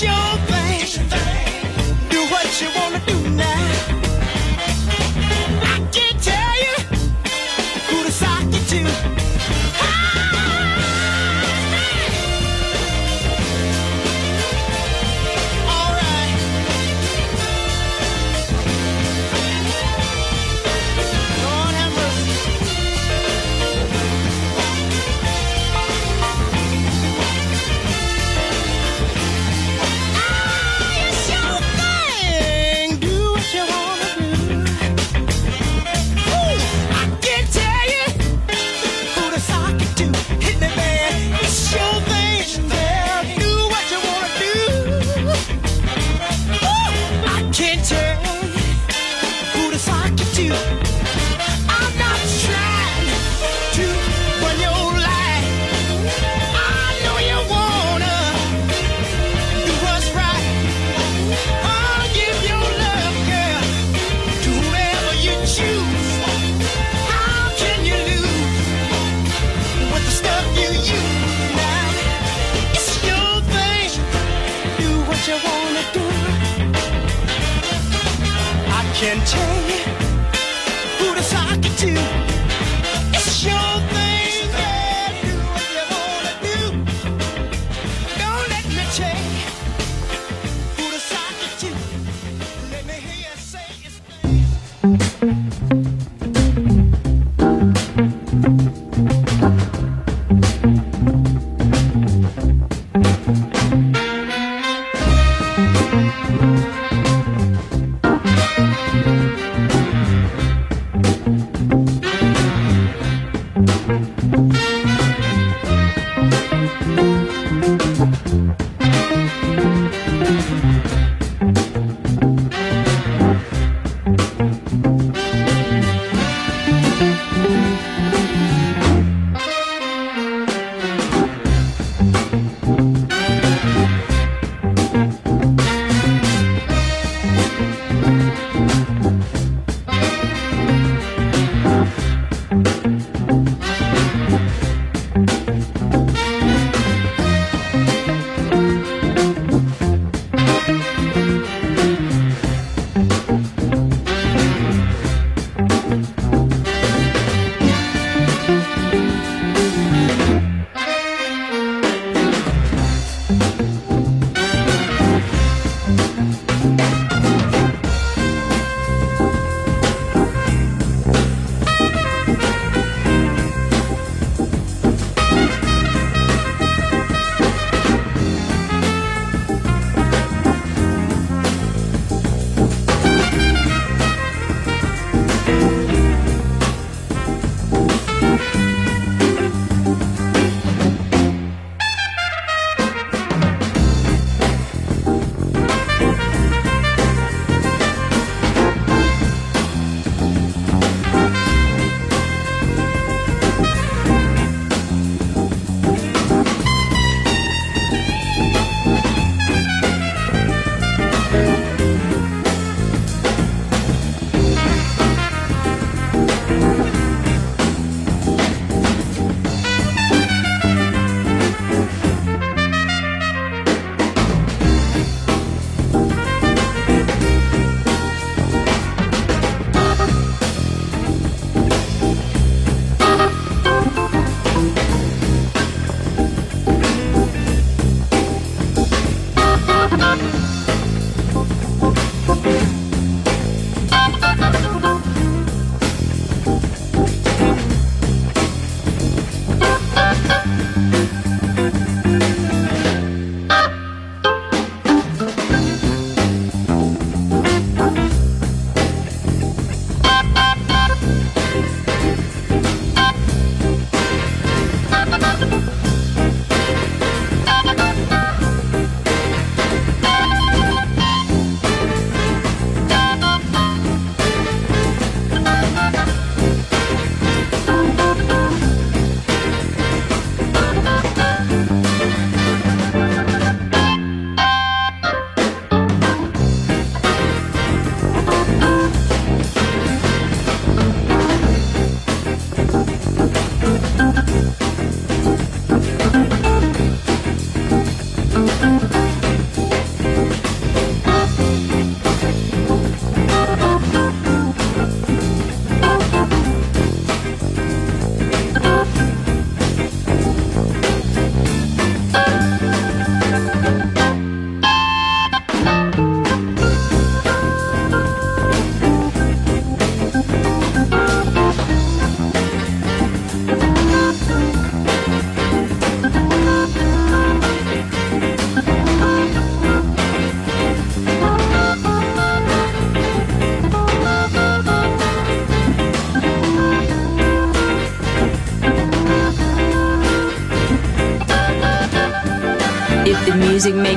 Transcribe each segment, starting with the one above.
就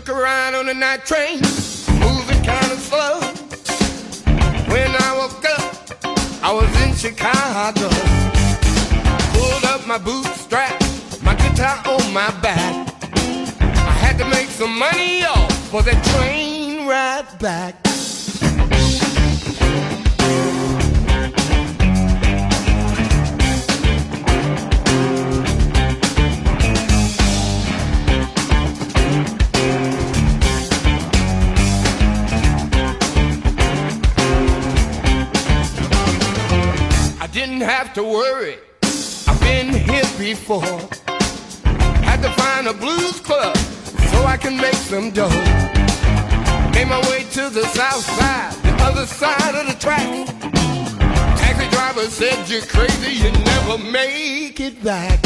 Took a ride on the night train, moving kind of slow. When I woke up, I was in Chicago. Pulled up my bootstrap, my guitar on my back. I had to make some money off for that train ride back. Didn't have to worry. I've been here before. Had to find a blues club so I can make some dough. Made my way to the south side, the other side of the track. Taxi driver said you're crazy, you never make it back.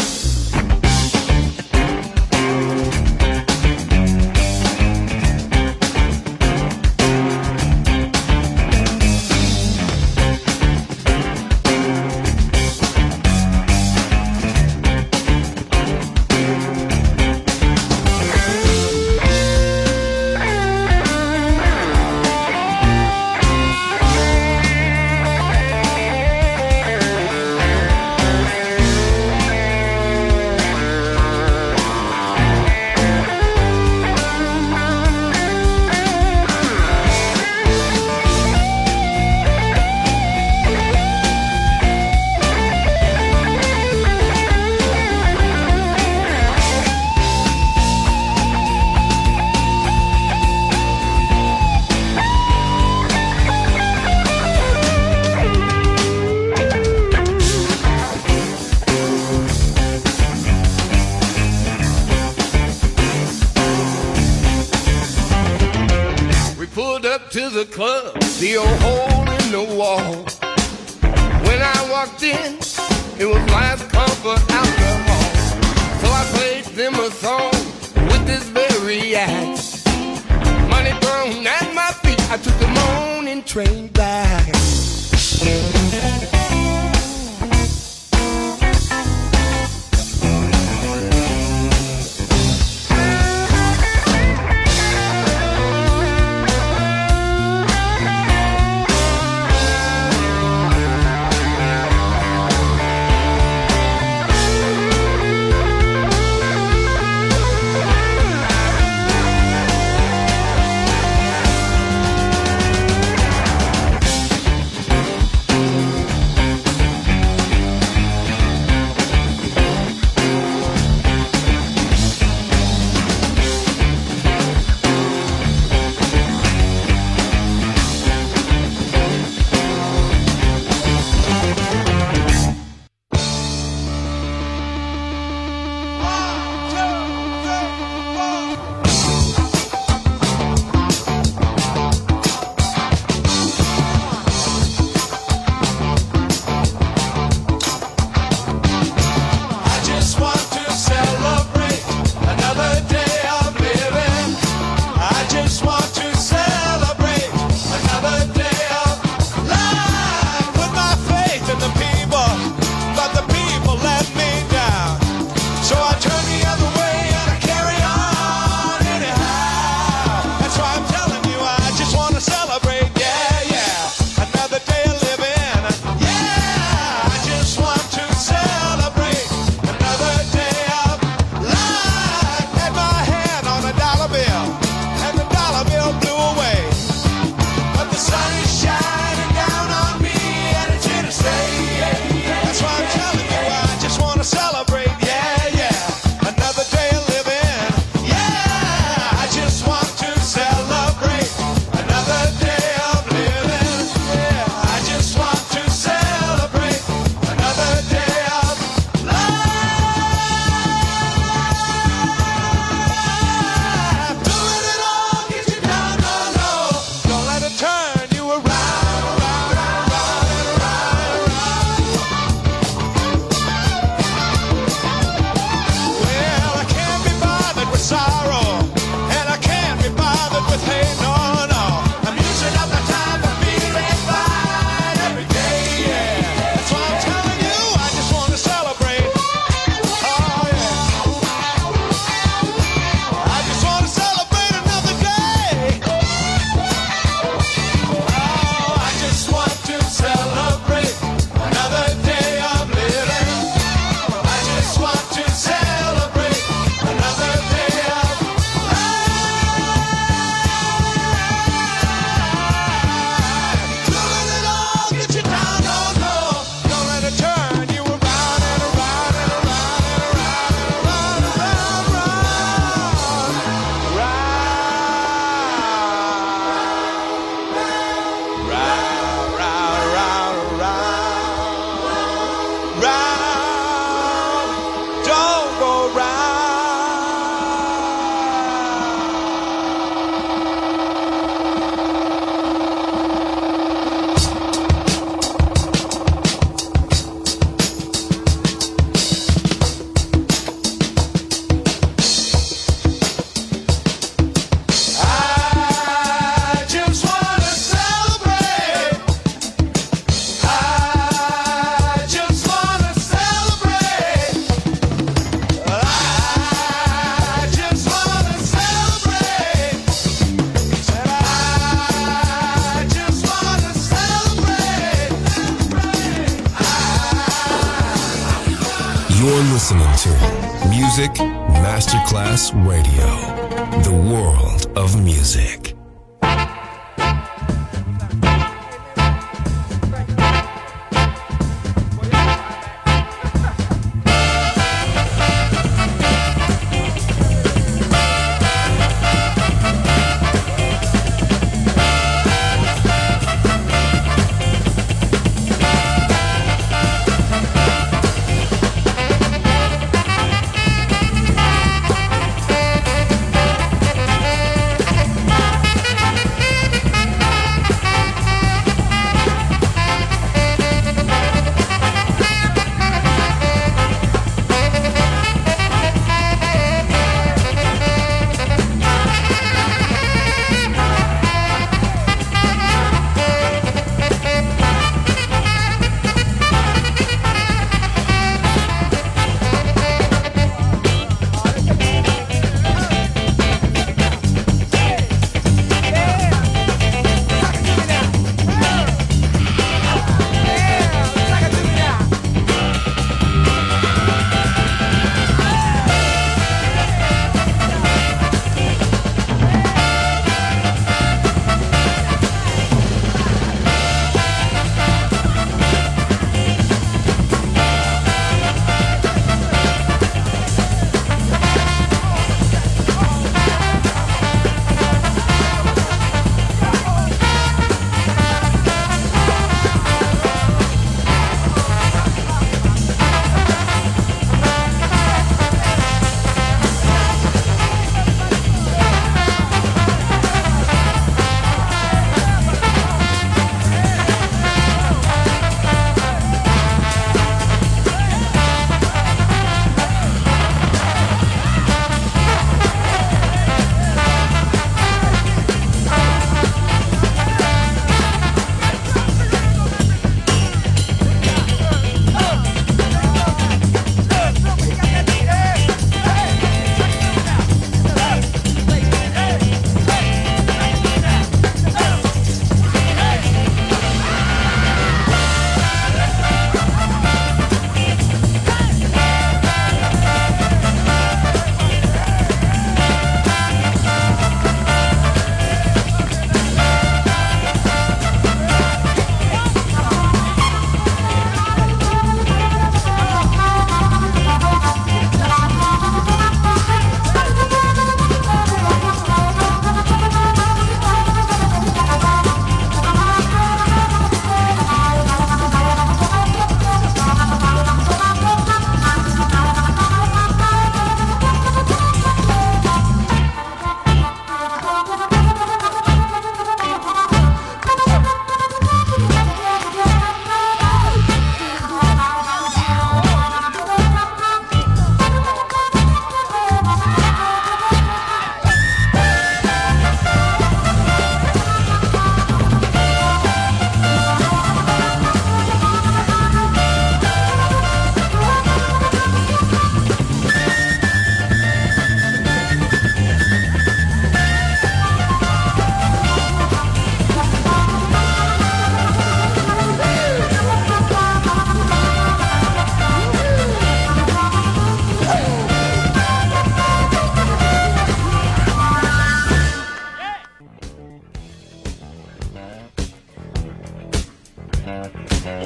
Yeah. Uh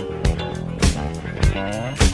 -huh.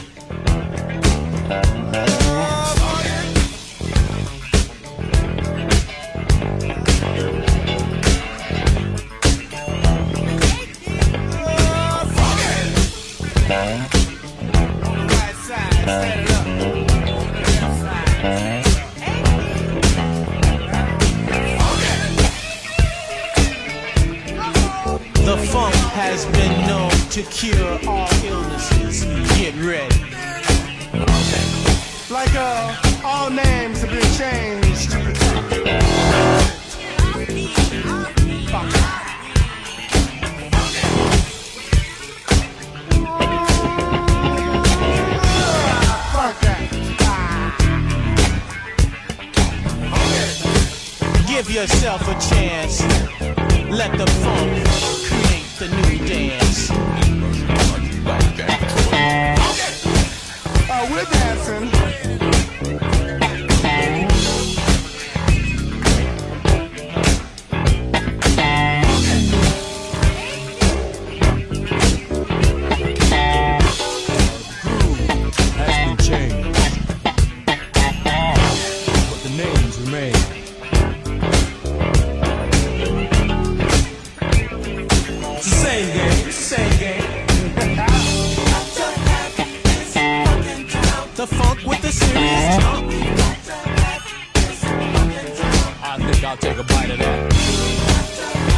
Doctor.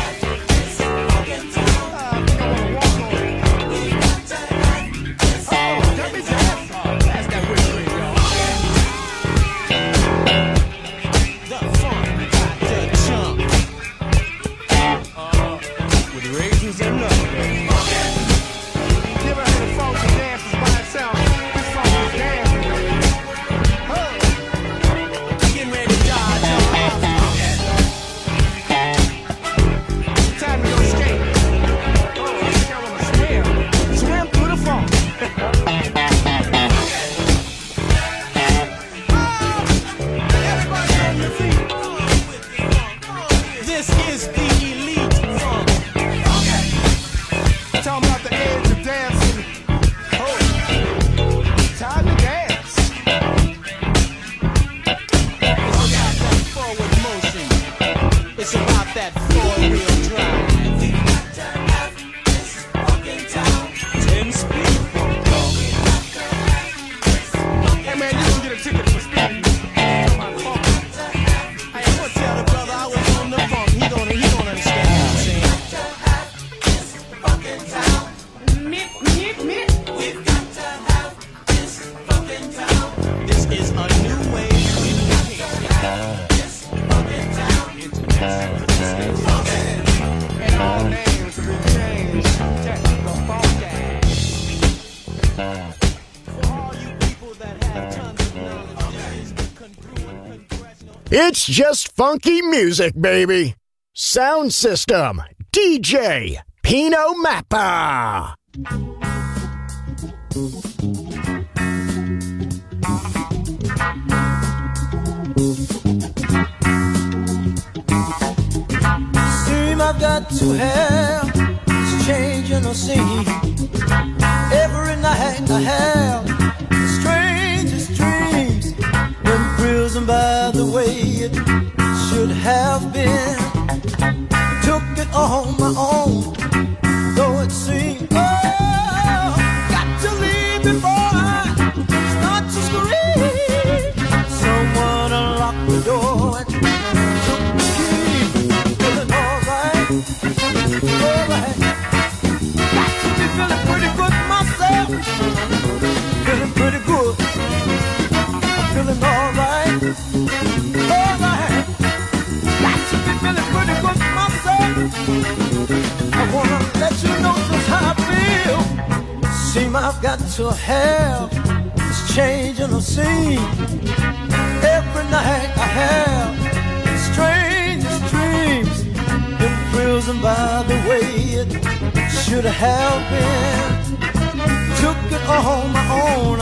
It's just funky music, baby. Sound system, DJ, Pino Mappa. Seem I've got to have it's changing the scene. Every night I have And by the way, it should have been. Took it on my own. I've got to have this change in the scene. Every night I have the strangest dreams, imprisoned by the way it should have been. Took it all my own,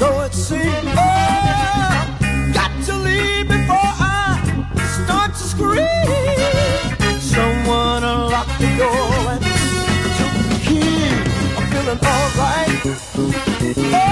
though it seemed. Someone unlock the door and took the key. I'm feeling alright.